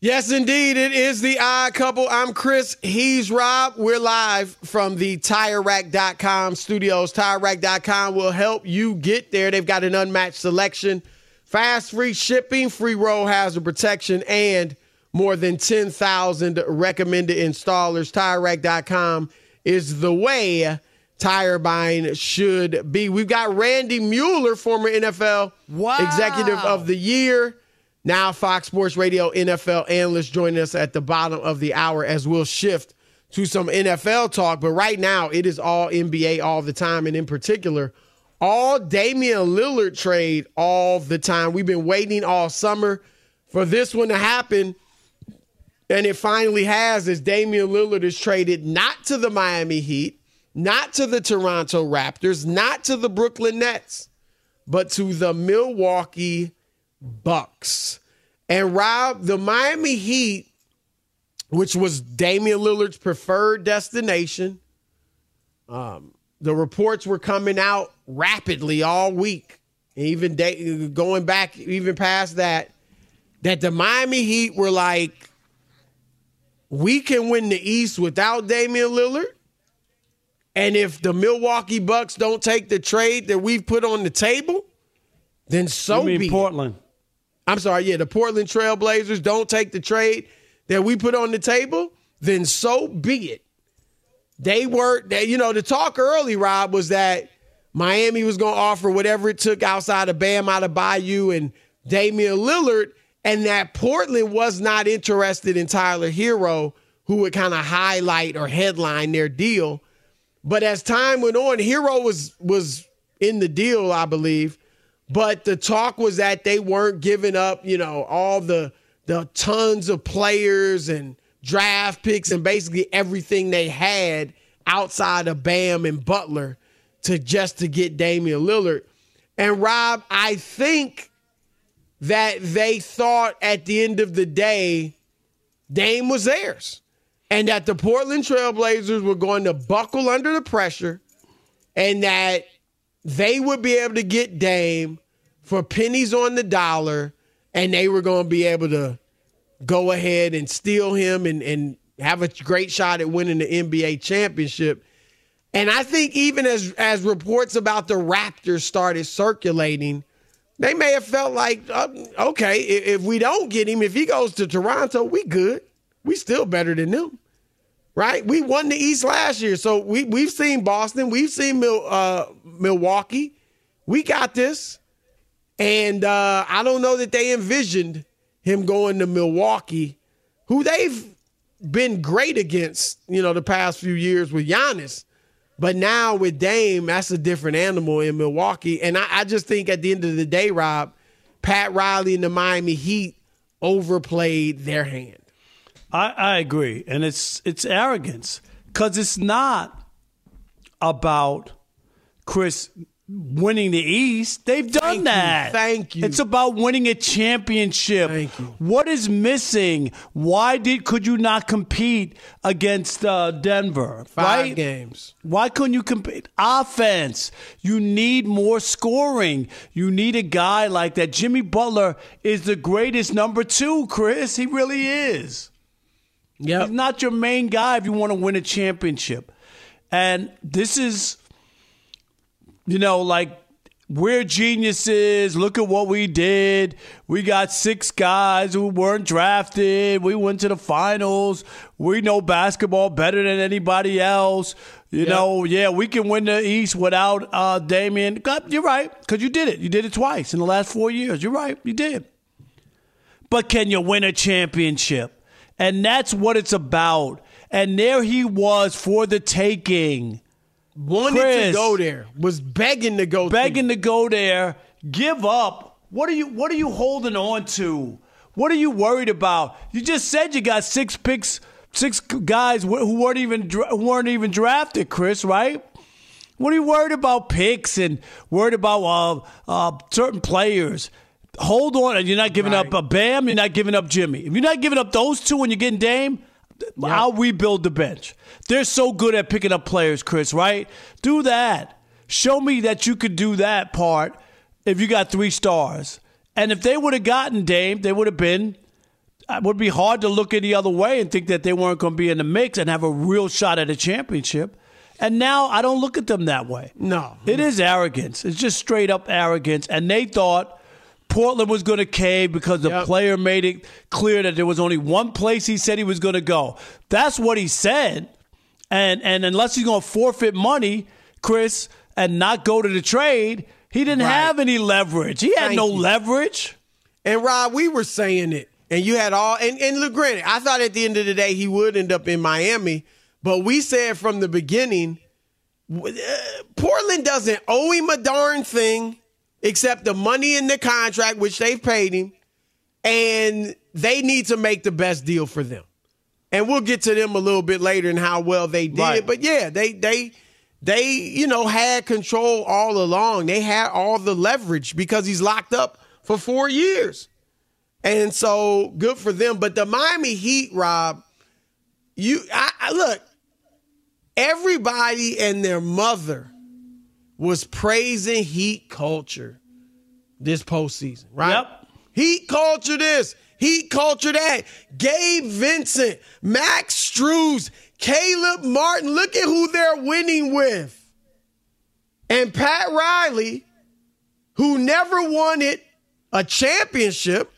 Yes, indeed. It is the odd couple. I'm Chris. He's Rob. We're live from the TireRack.com studios. TireRack.com will help you get there. They've got an unmatched selection, fast free shipping, free roll hazard protection, and more than 10,000 recommended installers. TireRack.com is the way tire buying should be. We've got Randy Mueller, former NFL wow. Executive of the Year. Now, Fox Sports Radio NFL analyst joining us at the bottom of the hour as we'll shift to some NFL talk. But right now, it is all NBA all the time. And in particular, all Damian Lillard trade all the time. We've been waiting all summer for this one to happen. And it finally has as Damian Lillard is traded not to the Miami Heat, not to the Toronto Raptors, not to the Brooklyn Nets, but to the Milwaukee Bucks. And Rob, the Miami Heat, which was Damian Lillard's preferred destination, um, the reports were coming out rapidly all week, even day, going back even past that, that the Miami Heat were like, we can win the East without Damian Lillard. And if the Milwaukee Bucks don't take the trade that we've put on the table, then so you mean be Portland. It. I'm sorry, yeah, the Portland Trailblazers don't take the trade that we put on the table, then so be it. They were, they, you know, the talk early, Rob, was that Miami was going to offer whatever it took outside of Bam Adebayo and Damian Lillard, and that Portland was not interested in Tyler Herro, who would kind of highlight or headline their deal. But as time went on, Herro was was in the deal, I believe. But the talk was that they weren't giving up, you know, all the the tons of players and draft picks and basically everything they had outside of Bam and Butler to just to get Damian Lillard. And Rob, I think that they thought at the end of the day, Dame was theirs. And that the Portland Trailblazers were going to buckle under the pressure and that they would be able to get Dame for pennies on the dollar, and they were going to be able to go ahead and steal him and, and have a great shot at winning the NBA championship. And I think even as as reports about the Raptors started circulating, They may have felt like, uh, okay, if, if we don't get him, if he goes to Toronto, we good. We still better than them, right? We won the East last year, so we we've seen Boston, we've seen Mil, uh, Milwaukee. We got this, and uh, I don't know that they envisioned him going to Milwaukee, who they've been great against, you know, the past few years with Giannis. But now with Dame, that's a different animal in Milwaukee. And I, I, just think at the end of the day, Rob, Pat Riley and the Miami Heat overplayed their hand. I, I agree. And it's it's arrogance. Because it's not about Chris winning the East. They've done Thank that. You. Thank you. It's about winning a championship. Thank you. What is missing? Why did could you not compete against uh, Denver? Five right? games. Why couldn't you compete? Offense. You need more scoring. You need a guy like that. Jimmy Butler is the greatest number two, Chris. He really is. Yep. He's not your main guy if you want to win a championship. And this is you know, like we're geniuses. Look at what we did. We got six guys who weren't drafted. We went to the finals. We know basketball better than anybody else. You yep. know, yeah, we can win the East without uh, Damian. You're right, because you did it. You did it twice in the last four years. You're right, you did. But can you win a championship? And that's what it's about. And there he was for the taking wanted Chris, to go there, was begging to go, begging to. to go there. Give up. What are you? What are you holding on to? What are you worried about? You just said you got six picks, six guys who weren't even who weren't even drafted, Chris. Right? What are you worried about picks and worried about uh, uh, certain players? Hold on. You're not giving right. up a Bam. You're not giving up Jimmy. If you're not giving up those two and you're getting Dame, Yep. I'll rebuild the bench. They're so good at picking up players, Chris, right? Do that. Show me that you could do that part if you got three stars. And if they would have gotten Dame, they would have been. It would be hard to look any other way and think that they weren't going to be in the mix and have a real shot at a championship. And now I don't look at them that way. No. It is arrogance. It's just straight up arrogance. And they thought Portland was going to cave because the yep. player made it clear that there was only one place he said he was going to go. That's what he said. And and unless he's going to forfeit money, Chris, and not go to the trade, he didn't right. have any leverage. He had Thank no you. leverage. And Rob, we were saying it, and you had all. And and look, granted, I thought at the end of the day he would end up in Miami, but we said from the beginning, uh, Portland doesn't owe him a darn thing except the money in the contract, which they've paid him, and they need to make the best deal for them. And we'll get to them a little bit later and how well they did. Right. But yeah, they they they you know had control all along. They had all the leverage because he's locked up for four years. And so good for them. But the Miami Heat, Rob, you I, I look, everybody and their mother was praising Heat culture this postseason, right? Yep. Heat culture this, Heat culture that. Gabe Vincent, Max Strus, Caleb Martin. Look at who they're winning with. And Pat Riley, who never wanted a championship,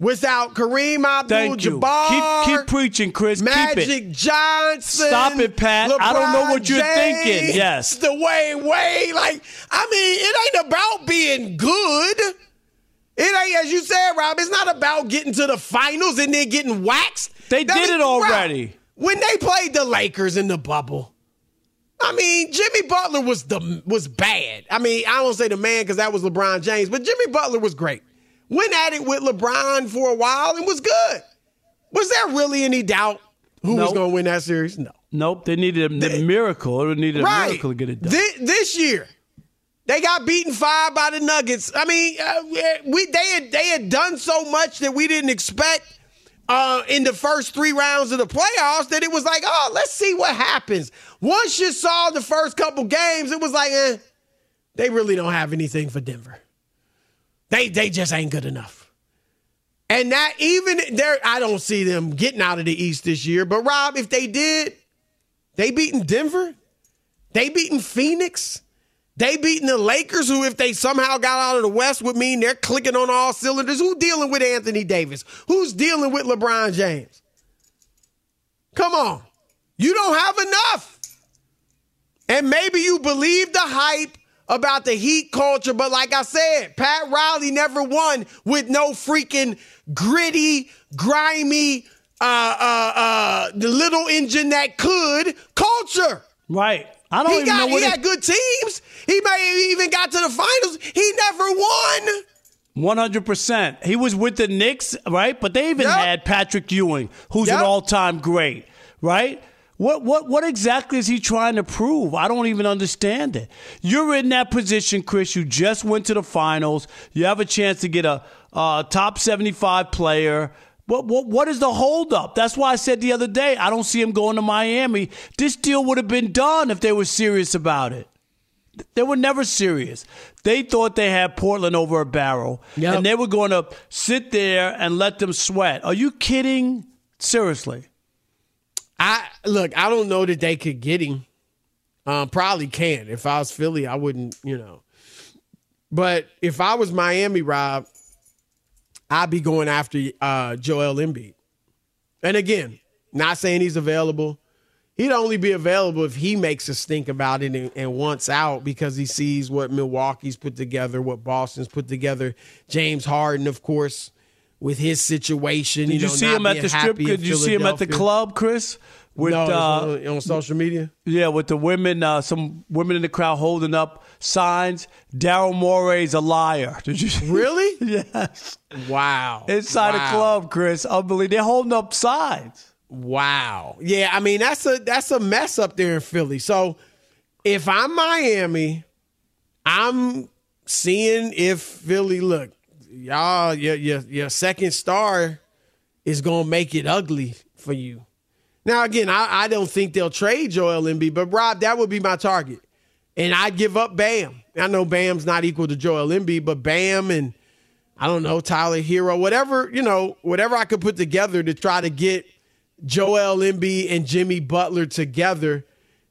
without Kareem Abdul-Jabbar. Keep, keep preaching, Chris. Magic Johnson. Stop it, Pat. LeBron I don't know what you're James, thinking. Yes, the way, way. Like, I mean, it ain't about being good. It ain't, as you said, Rob. It's not about getting to the finals and then getting waxed. They that did it already. Rob, when they played the Lakers in the bubble. I mean, Jimmy Butler was the was bad. I mean, I don't say the man because that was LeBron James, but Jimmy Butler was great went at it with LeBron for a while and was good. Was there really any doubt who nope. was going to win that series? No. Nope. They needed a the, miracle. They needed right. a miracle to get it done. This, this, year, they got beaten five by the Nuggets. I mean, uh, we they had they had done so much that we didn't expect uh, in the first three rounds of the playoffs that it was like, oh, let's see what happens. Once you saw the first couple games, it was like, eh, they really don't have anything for Denver. They they just ain't good enough. And that even there, I don't see them getting out of the East this year. But Rob, if they did, they beaten Denver, they beaten Phoenix, They beating the Lakers, who if they somehow got out of the West would mean they're clicking on all cylinders. Who dealing with Anthony Davis? Who's dealing with LeBron James? Come on. You don't have enough. And maybe you believe the hype about the Heat culture, but like I said, Pat Riley never won with no freaking gritty, grimy, uh, uh, uh, the little engine that could culture. Right. I don't he even got, know what he it- had good teams. He may even got to the finals. He never won. One hundred percent. He was with the Knicks, right? But they even Yep. had Patrick Ewing, who's Yep. an all-time great, right? What what what exactly is he trying to prove? I don't even understand it. You're in that position, Chris. You just went to the finals. You have a chance to get a, a top seventy-five player. What, what what is the holdup? That's why I said the other day I don't see him going to Miami. This deal would have been done if they were serious about it. They were never serious. They thought they had Portland over a barrel, Yep. and they were going to sit there and let them sweat. Are you kidding? Seriously. I look. I don't know that they could get him. Um, probably can. If I was Philly, I wouldn't. You know. But if I was Miami, Rob, I'd be going after uh, Joel Embiid. And again, not saying he's available. He'd only be available if he makes us think about it and, and wants out because he sees what Milwaukee's put together, what Boston's put together. James Harden, of course, with his situation. Did you, know, see him at the strip? Did you see him at the club, Chris? With no, uh, on, on social media. yeah, with the women, uh, some women in the crowd holding up signs. Daryl Morey's a liar. Did you? see? Really? yes. Wow. Inside wow. a club, Chris. Unbelievable. They're holding up signs. Wow. Yeah, I mean that's a that's a mess up there in Philly. So if I'm Miami, I'm seeing if Philly look, y'all, your your your second star is gonna make it ugly for you. Now again, I, I don't think they'll trade Joel Embiid, but Rob, that would be my target. And I'd give up Bam. I know Bam's not equal to Joel Embiid, but Bam and I don't know, Tyler Herro, whatever, you know, whatever I could put together to try to get Joel Embiid and Jimmy Butler together.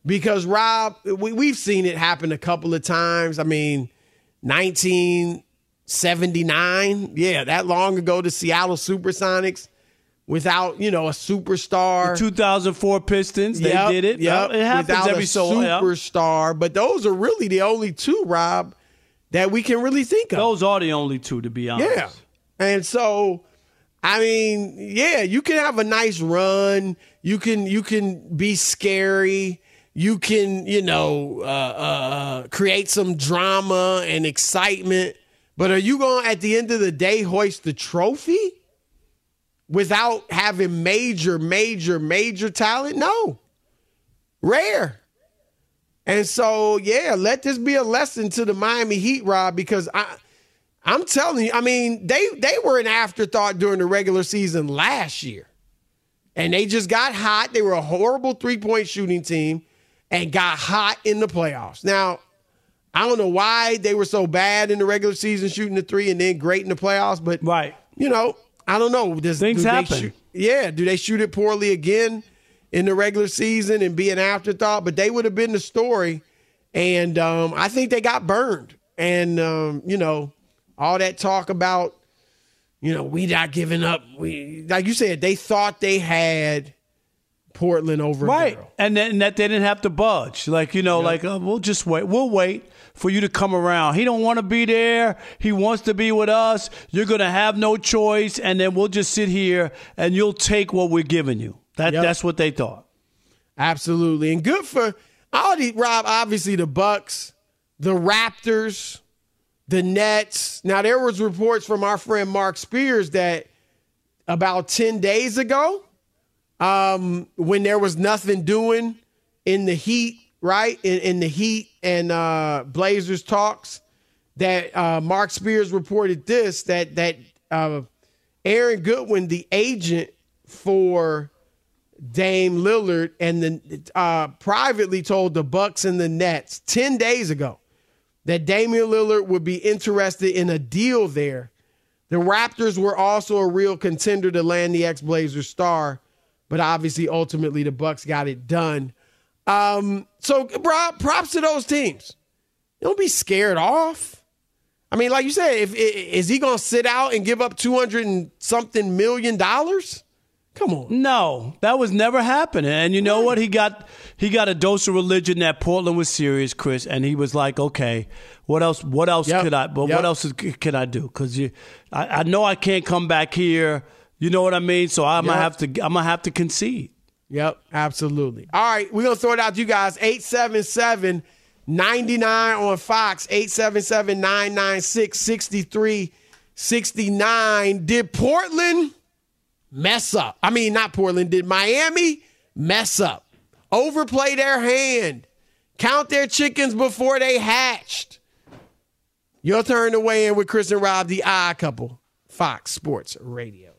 Because Rob, we, we've seen it happen a couple of times. I mean, 1979, yeah, that long ago, the Seattle Supersonics without, you know, a superstar. 2004 Pistons. They Yep, did it. Yep. It happens without every a so superstar. But those are really the only two, Rob, that we can really think of. Those are the only two, to be honest. Yeah. And so, I mean, yeah, you can have a nice run. You can you can be scary. You can you know uh, uh, create some drama and excitement. But are you going to, at the end of the day hoist the trophy without having major, major, major talent? No, rare. And so, yeah, let this be a lesson to the Miami Heat, Rob, because I. I'm telling you, I mean, they they were an afterthought during the regular season last year. And they just got hot. They were a horrible three-point shooting team and got hot in the playoffs. Now, I don't know why they were so bad in the regular season shooting the three and then great in the playoffs, but Right. you know, I don't know. Does, Things do happen. shoot- yeah, do they shoot it poorly again in the regular season and be an afterthought? But they would have been the story, and um, I think they got burned. And um, you know, all that talk about, you know, we not giving up. We like you said, they thought they had Portland over Right. And then that they didn't have to budge. Like, you know, like, uh, we'll just wait. We'll wait for you to come around. He don't want to be there. He wants to be with us. You're going to have no choice. And then we'll just sit here and you'll take what we're giving you. That, Yep. That's what they thought. Absolutely. And good for all the Rob, obviously the Bucks, the Raptors, the Nets. Now there was reports from our friend Marc Spears that about 10 days ago, um, when there was nothing doing in the heat, right? In, in the heat and uh Blazers talks, that uh Marc Spears reported this that that uh Aaron Goodwin, the agent for Dame Lillard and the uh, privately told the Bucks and the Nets 10 days ago that Damian Lillard would be interested in a deal there. The Raptors were also a real contender to land the ex-Blazers star, but obviously ultimately the Bucks got it done. Um, so props to those teams. don't be scared off. I mean, like you said, if is he going to sit out and give up two hundred and something million dollars? Come on. No, that was never happening. And you know what? He got he got a dose of religion that Portland was serious, Chris, and he was like, okay, what else? What else Yep. could I? But Yep. what else can I do? Because you, I, I know I can't come back here. You know what I mean? So I'm Yep. gonna have to. I'm gonna have to concede. Yep, absolutely. All right, we're going to throw it out to you guys. 877 99 on Fox, 877 996 6369. Did Portland mess up? I mean, not Portland. Did Miami mess up? Overplay their hand, count their chickens before they hatched. Your turn to weigh in with Chris and Rob, the odd couple, Fox Sports Radio.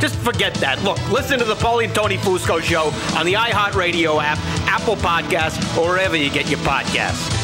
Just forget that. Look, listen to the Paulie and Tony Fusco show on the iHeartRadio app, Apple Podcasts, or wherever you get your podcasts.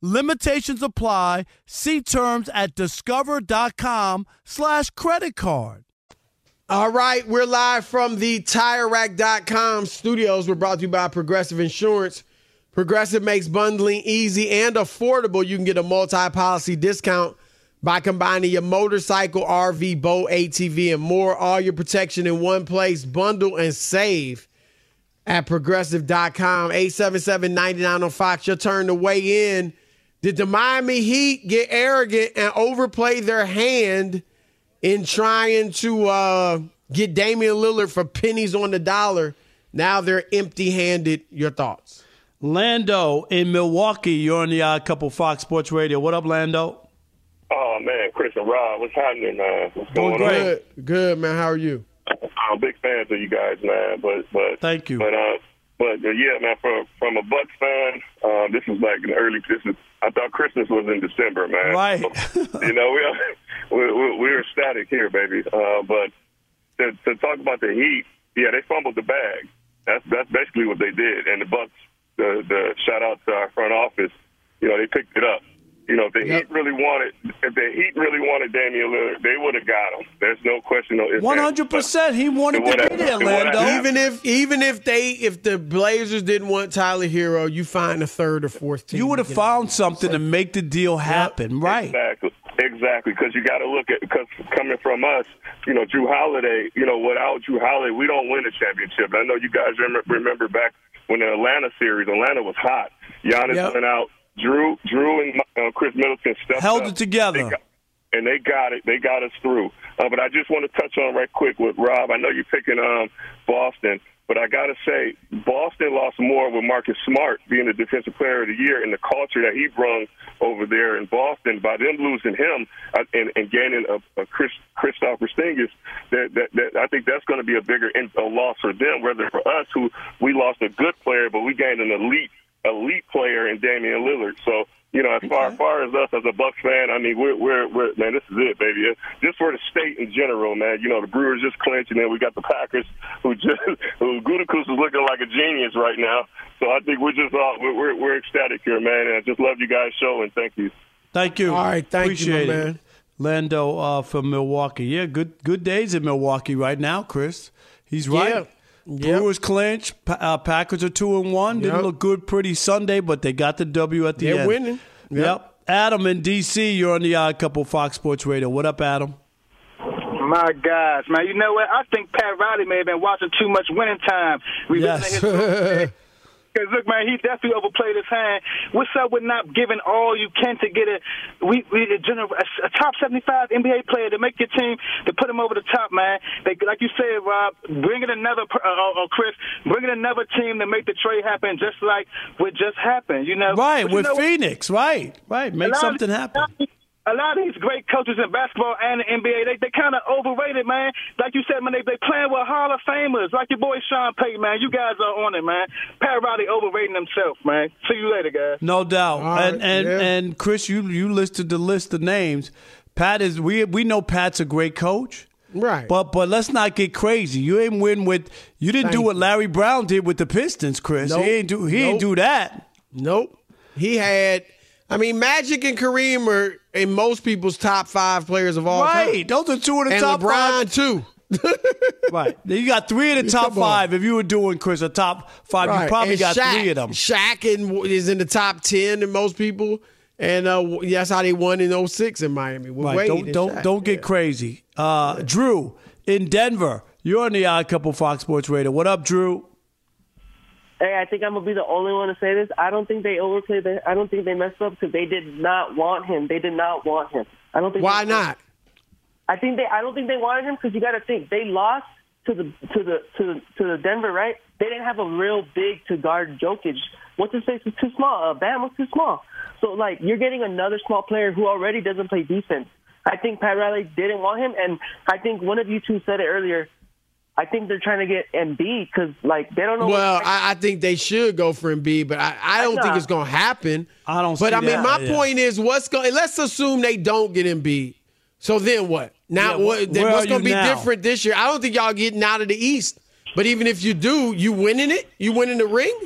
Limitations apply. See terms at discover.com slash credit card. All right, we're live from the TireRack.com studios. We're brought to you by Progressive Insurance. Progressive makes bundling easy and affordable. You can get a multi-policy discount by combining your motorcycle, RV, boat, ATV, and more. All your protection in one place. Bundle and save at progressive.com. 877-99 on Fox. Your turn to weigh in. Did the Miami Heat get arrogant and overplay their hand in trying to uh, get Damian Lillard for pennies on the dollar? Now they're empty-handed. Your thoughts? Lando in Milwaukee, you're on the Odd Couple Fox Sports Radio. What up, Lando? Oh man, Chris and Rob, what's happening, man? What's Doing going on? great. Good, good, man. How are you? I'm a big fans of you guys, man. But but Thank you. But uh, but uh, yeah, man. From from a Bucks fan, uh, this is like an early. This is I thought Christmas was in December, man. Right. you know, we we we we're ecstatic here, baby. Uh, but to, to talk about the Heat, yeah, they fumbled the bag. That's that's basically what they did. And the Bucks, the the shout out to our front office, you know, they picked it up. You know, if the Yep. Heat really wanted, if the Heat really wanted Damian Lillard, they would have got him. There's no question. No, ifs, One ands, hundred percent. He wanted to be there, have- it would have Lando. Even if even if they if the Blazers didn't want Tyler Herro, you find a third or fourth team. You would have to get him. found something to make the deal happen, right? Exactly. Exactly, because you got to look at because coming from us, you know, Jrue Holiday. You know, without Jrue Holiday, we don't win a championship. I know you guys remember, remember back when the Atlanta series, Atlanta was hot. Giannis Yep. went out. Jrue, Jrue, and uh, Khris Middleton stepped Held up. it together. They got- and they got it. They got us through. Uh, but I just want to touch on right quick with Rob. I know you're picking um, Boston, but I got to say Boston lost more with Marcus Smart being the defensive player of the year and the culture that he brung over there in Boston by them losing him uh, and, and gaining a, a Chris Kristaps Porzingis. That, that, that I think that's going to be a bigger in, a loss for them. Rather for us, who we lost a good player, but we gained an elite elite player in Damian Lillard. So you know, as far as far as us as a Bucks fan, I mean, we're we're, we're man, this is it, baby. Just for the state in general, man. You know, the Brewers just clinched, and then we got the Packers, who just who Gutekunst is looking like a genius right now. So I think we're just all we're we're, we're ecstatic here, man. And I just love you guys' show, and thank you. Thank you. All right, thank you, Appreciate my it. man. Lando uh, from Milwaukee. Yeah, good good days in Milwaukee right now, Chris. He's right. Yeah. Yep. Brewers clinch. Pa- uh, Packers are two and one. Didn't Yep. look good pretty Sunday, but they got the W at the They're end. winning. Yep. Yep. Adam in DC, you're on the Odd Couple Fox Sports Radio. What up, Adam? My gosh, man! You know what? I think Pat Riley may have been watching too much Winning Time. We Yes. Because look, man, he definitely overplayed his hand. What's up with not giving all you can to get a we, we a, general, a, a top seventy five NBA player to make your team to put him over the top, man? They, like you said, Rob, bringing another uh, uh, uh, Chris, bringing another team to make the trade happen, just like what just happened. You know, Right, you with know? Phoenix. Right, right. Make something happen. A lot of these great coaches in basketball and the NBA, they they kind of overrated, man. Like you said, man, they they playing with Hall of Famers, like your boy Sean Payton, man. You guys are on it, man. Pat Riley overrating himself, man. See you later, guys. No doubt. right, and and yeah. and Chris, you you listed the list of names. Pat is we we know Pat's a great coach. Right. But but let's not get crazy. You ain't win with you didn't do what. Larry Brown did with the Pistons, Chris. Nope. He ain't do he ain't do that. Nope. He had. I mean, Magic and Kareem are in most people's top five players of all time. Right. Those are two of the and top LeBron five. too. Right. You got three of the top Come on. five. If you were doing Chris a top five, you probably And got Shaq, three of them. Shaq in, is in the top ten in most people, and uh, that's how they won in 06 in Miami. With Right. Wade Don't don't Shaq. don't get crazy. Uh, Drew in Denver. You're on the Odd Couple Fox Sports Radio. What up, Drew? Hey, I think I'm gonna be the only one to say this. I don't think they overplayed. The, I don't think they messed up because they did not want him. They did not want him. I don't think. Why not? I think they. I don't think they wanted him because you got to think they lost to the to the to the, to the Denver, right? They didn't have a real big to guard Jokic. What's his face was too small. Uh, Bam was too small. So like you're getting another small player who already doesn't play defense. I think Pat Riley didn't want him, and I think one of you two said it earlier. I think they're trying to get Embiid because like they don't know. Well, I, I think they should go for Embiid, but I, I don't think it's going to happen. I don't But see I mean, that, my yeah. point is, what's going? Let's assume they don't get Embiid. So then what? Now Yeah, what? then what's going to be now? different this year? I don't think y'all getting out of the East. But even if you do, you winning it. You winning the ring.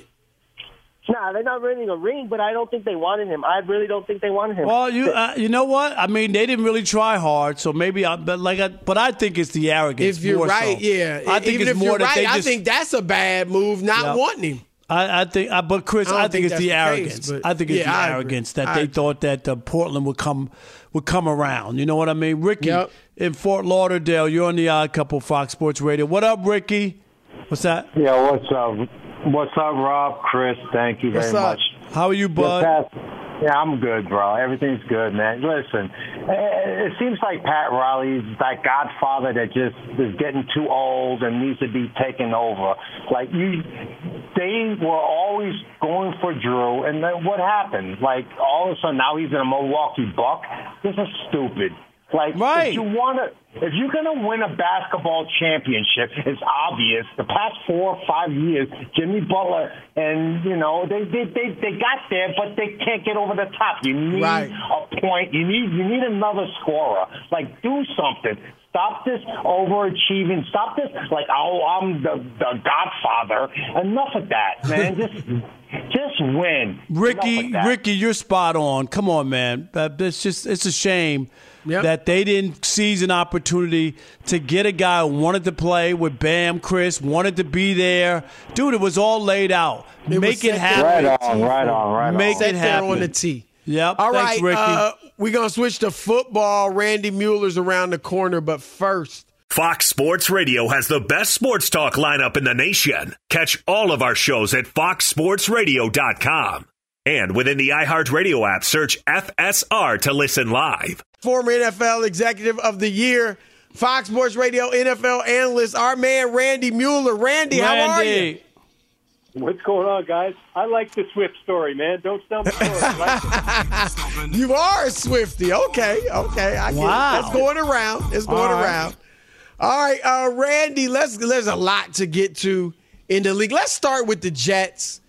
Nah, they're not winning a ring, but I don't think they wanted him. I really don't think they wanted him. Well, you uh, you know what? I mean, they didn't really try hard, so maybe. I, but like, I, but I think it's the arrogance. If you're more right, so. yeah. I think even it's if more you're that right, they I think that's a bad move. Not Yeah. wanting him. I, I think, I, but Chris, I I, think, think it's the the arrogance. case, but I think it's yeah, the I agree. arrogance that I they agree. thought that uh, Portland would come would come around. You know what I mean? Ricky Yep. in Fort Lauderdale, you're on the Odd Couple Fox Sports Radio. What up, Ricky? What's that? Yeah, what's up? What's up, Rob? Chris, thank you very up? much. How are you, bud? Yeah, I'm good, bro. Everything's good, man. Listen, eh, it seems like Pat Riley's that godfather that just is getting too old and needs to be taken over. Like you, they were always going for Drew, and then what happened? Like all of a sudden now he's in a Milwaukee Buck. This is stupid. Like Right. if you want to, if you're gonna win a basketball championship, it's obvious. The past four or five years, Jimmy Butler and you know they they they, they got there, but they can't get over the top. You need Right. a point. You need you need another scorer. Like do something. Stop this overachieving. Stop this like, oh, I'm the the Godfather. Enough of that, man. just just win. Ricky, Ricky, you're spot on. Come on, man. It's just it's a shame that they didn't seize an opportunity to get a guy who wanted to play with Bam, Chris, wanted to be there. Dude, it was all laid out. It Make it happen. Right on, right on, right Make on. Set it happen on the tee. Yep. All Thanks, right, Ricky. uh, we're gonna switch to football. Randy Mueller's around the corner, but first, Fox Sports Radio has the best sports talk lineup in the nation. Catch all of our shows at foxsportsradio.com. And within the iHeartRadio app, search FSR to listen live. former NFL Executive of the Year, Fox Sports Radio NFL analyst, our man Randy Mueller. Randy, how are you? What's going on, guys? I like the Swift story, man. Don't sell me short. Like. You are a Swifty. Okay, okay. I get Wow. it. That's going around. It's going All right. around. All right, uh, Randy, let's there's a lot to get to in the league. Let's start with the Jets.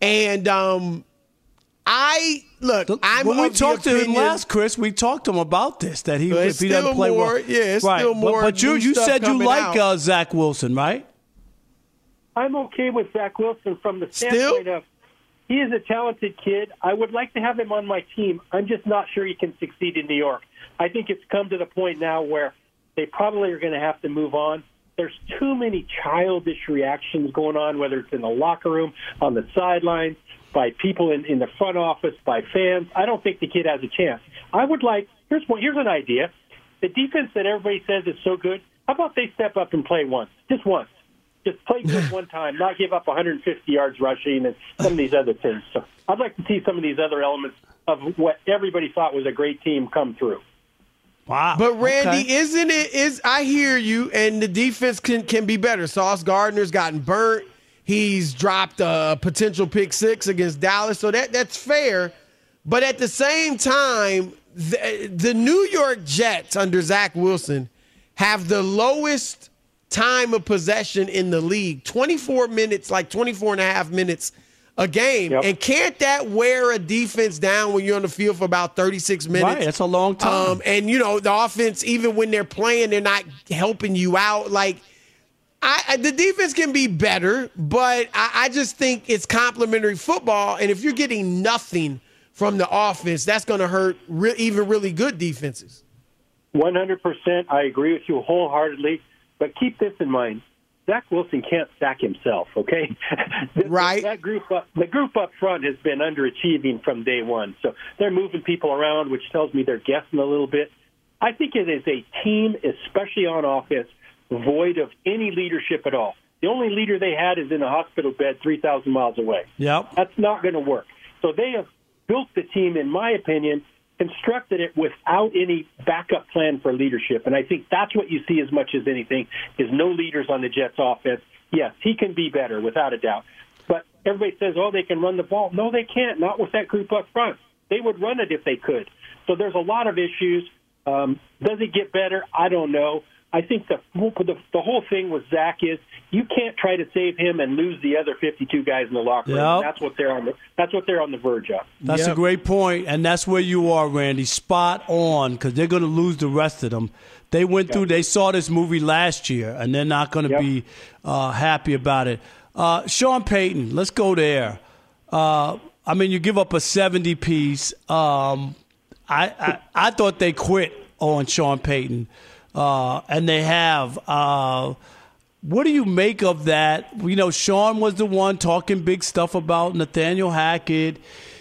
And um I look, I'm when we of the talked to him last, Chris, we talked to him about this that he But if he doesn't play more- well. yeah, it's right. still But- more But, you you said you like uh, Zach Wilson, right? I'm okay with Zach Wilson from the Still? standpoint of he is a talented kid. I would like to have him on my team. I'm just not sure he can succeed in New York. I think it's come to the point now where they probably are going to have to move on. There's too many childish reactions going on, whether it's in the locker room, on the sidelines, by people in, in the front office, by fans. I don't think the kid has a chance. I would like here's one here's an idea. The defense that everybody says is so good. How about they step up and play once, just once, just play good one time, not give up 150 yards rushing and some of these other things. So I'd like to see some of these other elements of what everybody thought was a great team come through. Wow. But Randy, Okay. isn't it? Is I hear you, and the defense can can be better. Sauce Gardner's gotten burnt. He's dropped a potential pick six against Dallas, so that that's fair. But at the same time, the, the New York Jets under Zach Wilson have the lowest time of possession in the league 24 minutes, like 24 and a half minutes a game. Yep. And can't that wear a defense down when you're on the field for about 36 minutes? Right, that's a long time. Um, and you know the offense, even when they're playing, they're not helping you out. Like I, the defense can be better, but I, I just think it's complementary football. And if you're getting nothing from the offense, that's going to hurt re- even really good defenses. 100%. I agree with you wholeheartedly. But keep this in mind. Zach Wilson can't sack himself, okay? Right. That group up, the group up front has been underachieving from day one. So they're moving people around, which tells me they're guessing a little bit. I think it is a team, especially on offense, void of any leadership at all. The only leader they had is in a hospital bed 3,000 miles away. Yep. That's not going to work. So they have built the team, in my opinion, constructed it without any backup plan for leadership. And I think that's what you see as much as anything is no leaders on the Jets offense. Yes, he can be better without a doubt. But everybody says, oh, they can run the ball. No, they can't. Not with that group up front. They would run it if they could. So there's a lot of issues. Um, does it get better? I don't know. I think the, the the whole thing with Zach is you can't try to save him and lose the other 52 guys in the locker room. Yep. That's what they're on the that's what they're on the verge of. That's a great point, and that's where you are, Randy. Spot on, because they're going to lose the rest of them. They went through. They saw this movie last year, and they're not going to Yep. be uh, happy about it. Uh, Sean Payton, let's go there. Uh, I mean, you give up a seventy piece. Um, I, I I thought they quit on Sean Payton, uh, and they have. Uh, what do you make of that? You know, Sean was the one talking big stuff about Nathaniel Hackett.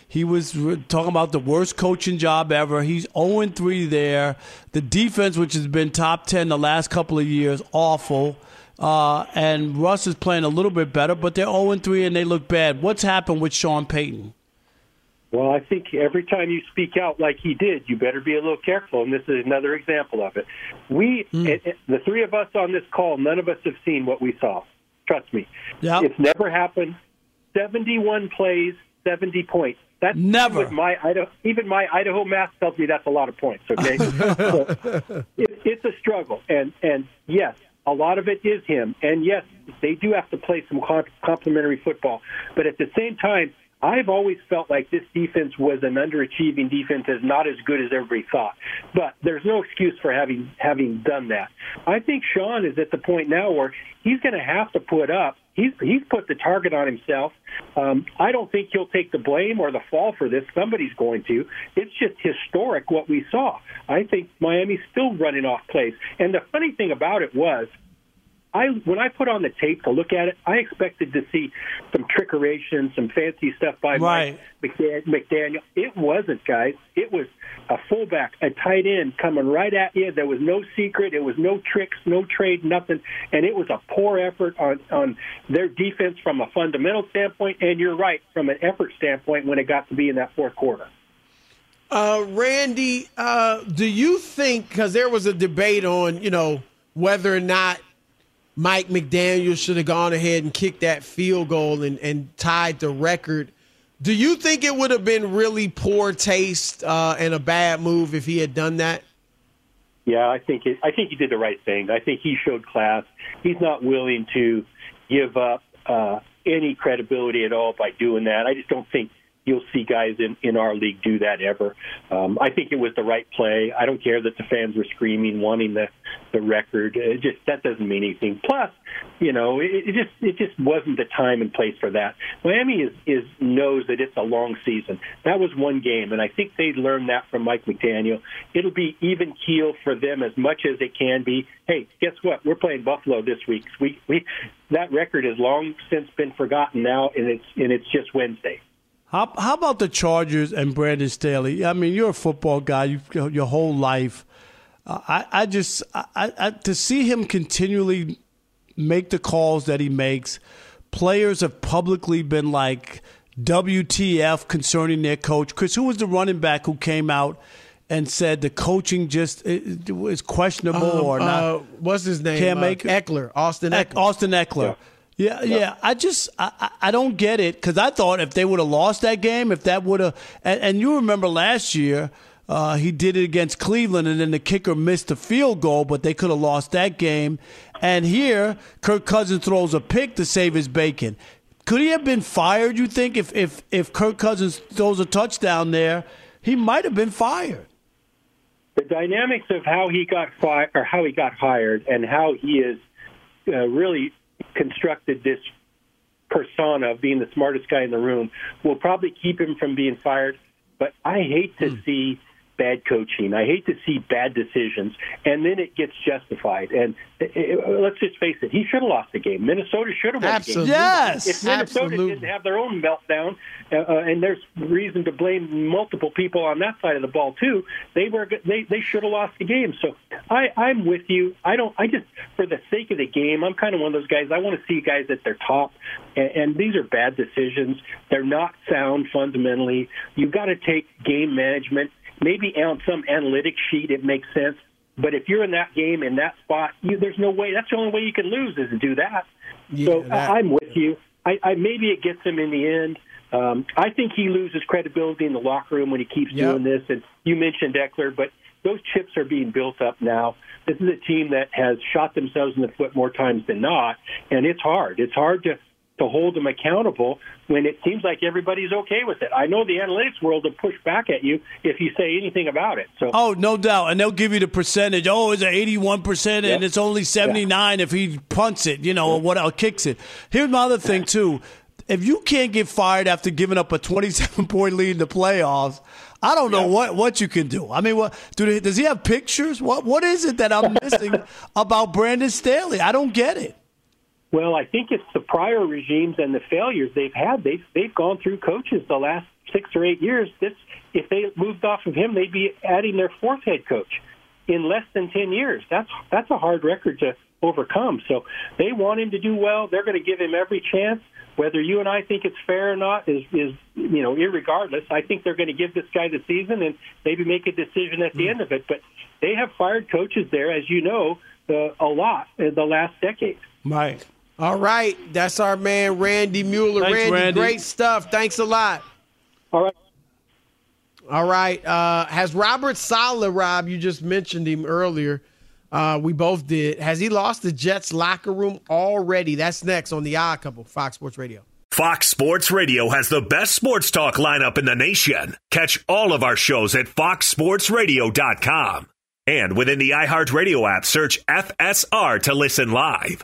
He was talking about the worst coaching job ever. He's 0 3 there. The defense, which has been top 10 the last couple of years, awful. Uh, and Russ is playing a little bit better, but they're 0 3 and they look bad. What's happened with Sean Payton? Well, I think every time you speak out like he did, you better be a little careful. And this is another example of it. We, hmm. it, it- the three of us on this call, none of us have seen what we saw. Trust me. Yep. It's never happened. 71 plays, 70 points. That's Never. Even my Idaho, even my Idaho math tells me that's a lot of points. Okay, So, it, it's a struggle, and and yes, a lot of it is him, and yes, they do have to play some com- complementary football. But at the same time, I've always felt like this defense was an underachieving defense, is not as good as everybody thought. But there's no excuse for having having done that. I think Sean is at the point now where he's going to have to put up. He's he's put the target on himself. Um, I don't think he'll take the blame or the fall for this. Somebody's going to. It's just historic what we saw. I think Miami's still running off plays. And the funny thing about it was I when I put on the tape to look at it, I expected to see some trickeration, some fancy stuff by right. Mike McDaniel. It wasn't, guys. It was a fullback, a tight end coming right at you. There was no secret. It was no tricks, no trade, nothing, and it was a poor effort on on their defense from a fundamental standpoint. And you're right, from an effort standpoint, when it got to be in that fourth quarter. Uh, Randy, uh, do you think because there was a debate on you know whether or not Mike McDaniel should have gone ahead and kicked that field goal and, and tied the record. Do you think it would have been really poor taste uh, and a bad move if he had done that? Yeah, I think it, I think he did the right thing. I think he showed class. He's not willing to give up uh, any credibility at all by doing that. I just don't think you'll see guys in, in our league do that ever. Um, I think it was the right play. I don't care that the fans were screaming, wanting the the record. It just that doesn't mean anything. Plus, you know, it, it just it just wasn't the time and place for that. Miami is is knows that it's a long season. That was one game, and I think they learned that from Mike McDaniel. It'll be even keel for them as much as it can be. Hey, guess what? We're playing Buffalo this week. We we that record has long since been forgotten now, and it's and it's just Wednesday. How, how about the Chargers and Brandon Staley? I mean, you're a football guy you, your whole life. Uh, I, I just I, I, to see him continually make the calls that he makes. Players have publicly been like WTF concerning their coach. Chris, who was the running back who came out and said the coaching just is questionable um, or not? Uh, what's his name? Can't uh, make Ekeler, Austin Ekeler. Austin Ekeler. Yeah. Yeah, yeah. I just I, I don't get it because I thought if they would have lost that game, if that would have, and, and, you remember last year. Uh, he did it against Cleveland, and then the kicker missed a field goal, but they could have lost that game. And here, Kirk Cousins throws a pick to save his bacon. Could he have been fired? You think if if if Kirk Cousins throws a touchdown there, he might have been fired. The dynamics of how he got fired or how he got hired, and how he is uh, really constructed this persona of being the smartest guy in the room will probably keep him from being fired. But I hate to mm. see bad coaching. I hate to see bad decisions, and then it gets justified. And it, it, let's just face it, he should have lost the game. Minnesota should have won Absolutely. the game. Yes, if Minnesota Absolutely. didn't have their own meltdown, uh, uh, and there's reason to blame multiple people on that side of the ball too, they were they they should have lost the game. So I I'm with you. I don't. I just for the sake of the game, I'm kind of one of those guys. I want to see guys at their top, and, and these are bad decisions. They're not sound fundamentally. You've got to take game management maybe on some analytic sheet it makes sense. But if you're in that game in that spot, you, there's no way. That's the only way you can lose is to do that. Yeah, so that- I, I'm with you. I, I maybe it gets him in the end. Um, I think he loses credibility in the locker room when he keeps Yep. doing this. And you mentioned Ekeler, but those chips are being built up now. This is a team that has shot themselves in the foot more times than not, and it's hard. It's hard to to hold them accountable when it seems like everybody's okay with it. I know the analytics world will push back at you if you say anything about it. So Oh, no doubt. And they'll give you the percentage. Oh, it's an 81%, and it's only 79 if he punts it, you know, or what or kicks it. Here's my other thing, too. If you can't get fired after giving up a 27 point lead in the playoffs, I don't know what, what you can do. I mean, what do they, does he have pictures? What what is it that I'm missing about Brandon Staley? I don't get it. Well, I think it's the prior regimes and the failures they've had. They've they've gone through coaches the last six or eight years. This if they moved off of him, they'd be adding their fourth head coach in less than ten years. That's that's a hard record to overcome. So they want him to do well. They're going to give him every chance. Whether you and I think it's fair or not is is you know irregardless. I think they're going to give this guy the season and maybe make a decision at the end of it. But they have fired coaches there, as you know, uh, a lot in the last decade. Right. All right, that's our man Randy Mueller. Thanks, Randy, Randy. great stuff. Thanks a lot. All right. All right. Uh, has Robert Saleh, Rob, you just mentioned him earlier. Uh, we both did. Has he lost the Jets locker room already? That's next on the Odd Couple, Fox Sports Radio. Fox Sports Radio has the best sports talk lineup in the nation. Catch all of our shows at foxsportsradio.com. And within the iHeartRadio app, search FSR to listen live.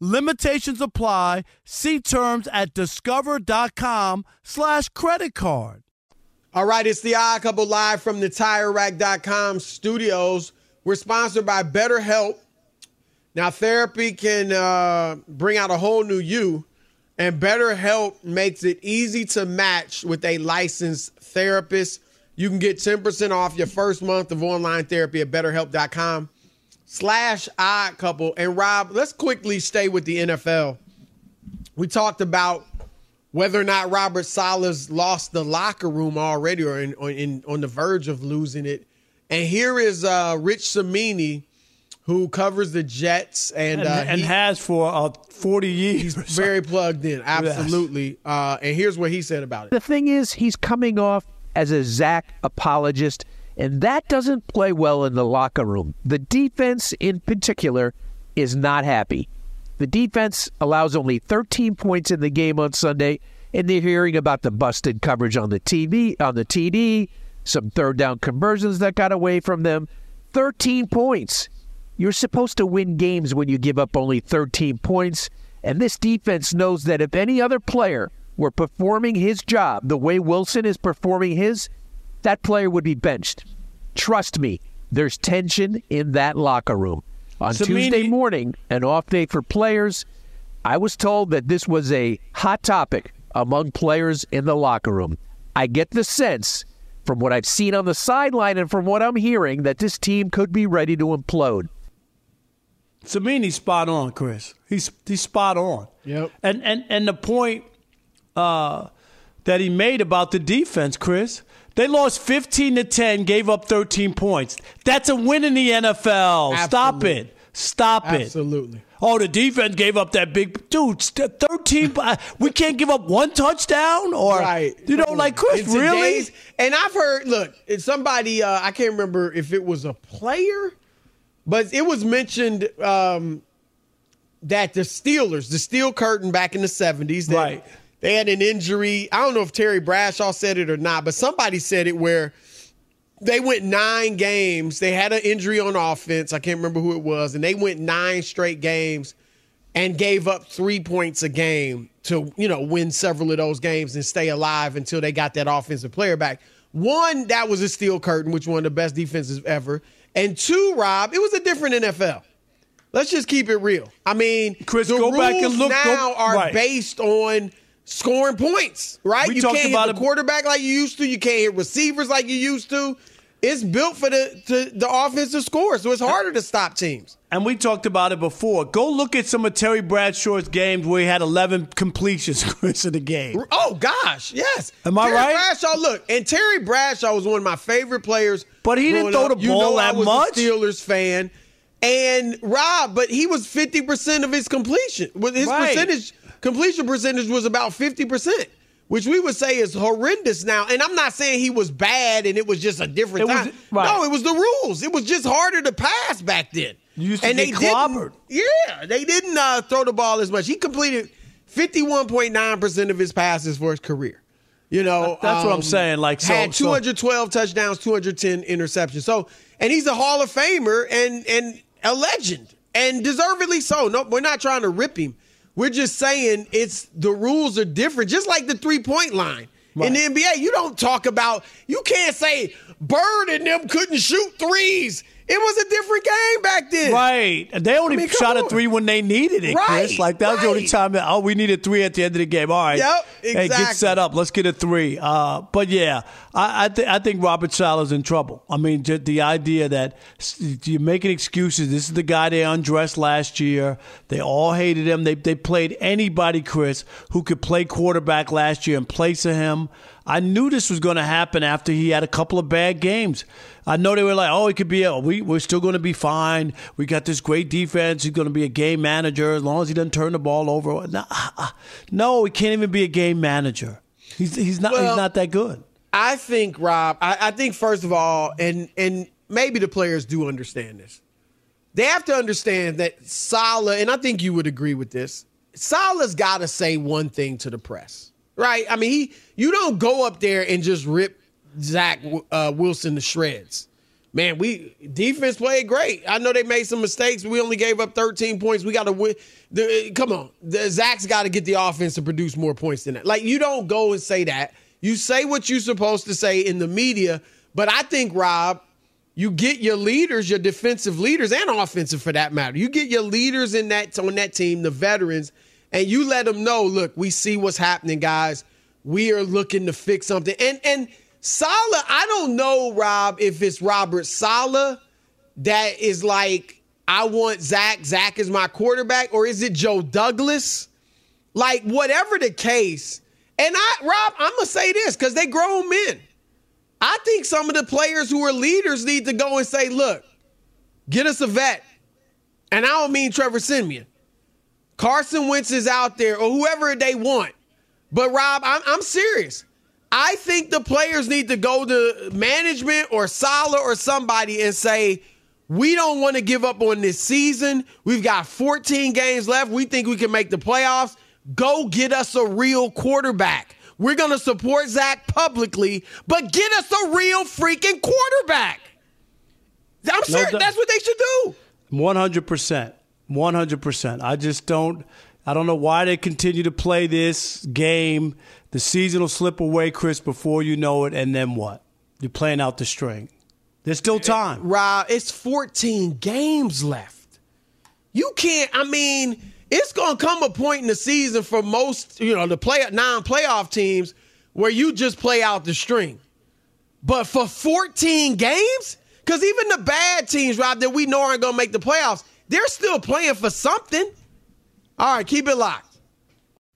Limitations apply. See terms at discover.com slash credit card. All right, it's the Odd Couple live from the TireRack.com studios. We're sponsored by BetterHelp. Now, therapy can uh, bring out a whole new you, and BetterHelp makes it easy to match with a licensed therapist. You can get 10% off your first month of online therapy at betterhelp.com slash odd couple. And Rob, let's quickly stay with the NFL. We talked about whether or not Robert Saleh's lost the locker room already or in, on, in, on the verge of losing it. And here is uh, Rich Cimini, who covers the Jets and And, uh, and he- has for uh, 40 years. he's very plugged in. Absolutely. Uh, and here's what he said about it. The thing is, he's coming off as a Zach apologist, and that doesn't play well in the locker room. The defense, in particular, is not happy. The defense allows only 13 points in the game on Sunday, and they're hearing about the busted coverage on the TV, on the TD, some third down conversions that got away from them. 13 points. You're supposed to win games when you give up only 13 points. And this defense knows that if any other player were performing his job the way Wilson is performing his, that player would be benched. Trust me, there's tension in that locker room. On Cimini- Tuesday morning, an off day for players, I was told that this was a hot topic among players in the locker room. I get the sense from what I've seen on the sideline and from what I'm hearing that this team could be ready to implode. Cimini's spot on, Chris. He's he's spot on. Yep. And and and the point uh, that he made about the defense, Chris. They lost 15 to 10, gave up 13 points. That's a win in the NFL. Stop it. Stop it. Absolutely. Oh, the defense gave up that big dude. Thirteen. uh, we can't give up one touchdown, or right. you know, like Chris, really? And I've heard, look, somebody, uh, I can't remember if it was a player, but it was mentioned um, that the Steelers, the Steel Curtain back in the 70s, Right. They had an injury. I don't know if Terry Bradshaw said it or not, but somebody said it where they went nine games. They had an injury on offense. I can't remember who it was. And they went nine straight games and gave up three points a game to, you know, win several of those games and stay alive until they got that offensive player back. One, that was a steel curtain, which one of the best defenses ever. And two, Rob, it was a different NFL. Let's just keep it real. I mean, Chris, the go rules back and look- go- now are right. based on scoring points, right? We you can't about hit the quarterback like you used to. You can't hit receivers like you used to. It's built for the to, the offensive score, so it's harder to stop teams. And we talked about it before. Go look at some of Terry Bradshaw's games where he had 11 completions Chris, in the game. Oh gosh, yes. Am I Terry right? Bradshaw, look, and Terry Bradshaw was one of my favorite players. But he didn't throw up. the You ball know I that was much. A Steelers fan, and Rob, but he was fifty percent of his completion. With his Right. percentage, completion percentage was about fifty percent. Which we would say is horrendous now. And I'm not saying he was bad and it was just a different It was- time. right. No, it was the rules. It was just harder to pass back then. You used to and they didn't- clobbered. Yeah, they didn't uh, throw the ball as much. He completed 51.9% of his passes for his career. You know, That's what I'm um, saying, like, so- had so- 212 touchdowns, 210 interceptions. So, and he's a Hall of Famer and and a legend, and deservedly so. No, we're not trying to rip him. We're just saying it's the rules are different, just like the three point line. In the NBA, you don't talk about, you can't say Bird and them couldn't shoot threes. It was a different game back then. Right. They only I mean, shot a three when they needed it, Chris. Like that was the only time that oh we needed three at the end of the game. All right. Yep, Exactly. Hey, get set up. Let's get a three. Uh, but yeah, I I, th- I think Robert Saleh's in trouble. I mean, just the idea that you're making excuses. This is the guy they undressed last year. They all hated him. They they played anybody, Chris, who could play quarterback last year in place of him. I knew this was going to happen after he had a couple of bad games. I know they were like, "Oh, it could be. A, we we're still going to be fine. We got this great defense. He's going to be a game manager as long as he doesn't turn the ball over." No, uh, no he can't even be a game manager. He's he's not Well, he's not that good. I think, Rob, I, I think first of all, and and maybe the players do understand this. They have to understand that Saleh, and I think you would agree with this. Saleh's got to say one thing to the press, right? I mean, he you don't go up there and just rip Zach uh, Wilson to shreds. Man, we defense played great. I know they made some mistakes. We only gave up 13 points. We got to win. The, come on, the, Zach's got to get the offense to produce more points than that. Like you don't go and say that. You say what you're supposed to say in the media. But I think Rob, you get your leaders, your defensive leaders, and offensive for that matter. You get your leaders in that on that team, the veterans, and you let them know. Look, we see what's happening, guys. We are looking to fix something. And and Saleh, I don't know, Rob, if it's Robert Saleh that is like, I want Zach. Zach is my quarterback, or is it Joe Douglas? Like, whatever the case. And I, Rob, I'm gonna say this because they grown men. I think some of the players who are leaders need to go and say, look, get us a vet. And I don't mean Trevor Siemian. Carson Wentz is out there or whoever they want. But Rob, I'm, I'm serious. I think the players need to go to management or Saleh or somebody and say, we don't want to give up on this season. We've got 14 games left. We think we can make the playoffs. Go get us a real quarterback. We're going to support Zach publicly, but get us a real freaking quarterback. I'm No doubt. That's what they should do. One hundred percent, one hundred percent. I just don't. I don't know why they continue to play this game. The season will slip away, Chris, before you know it, and then what? You're playing out the string. There's still time. Rob, it's 14 games left. You can't, I mean, it's going to come a point in the season for most, you know, the play non-playoff teams where you just play out the string. But for 14 games, because even the bad teams, Rob, that we know aren't going to make the playoffs, they're still playing for something. All right, keep it locked.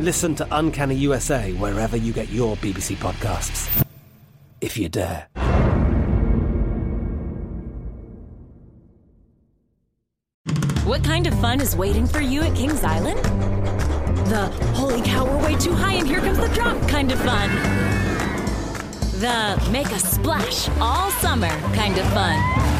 Listen to Uncanny USA wherever you get your BBC podcasts. If you dare. What kind of fun is waiting for you at Kings Island? The holy cow, we're way too high and here comes the drop kind of fun. The make a splash all summer kind of fun.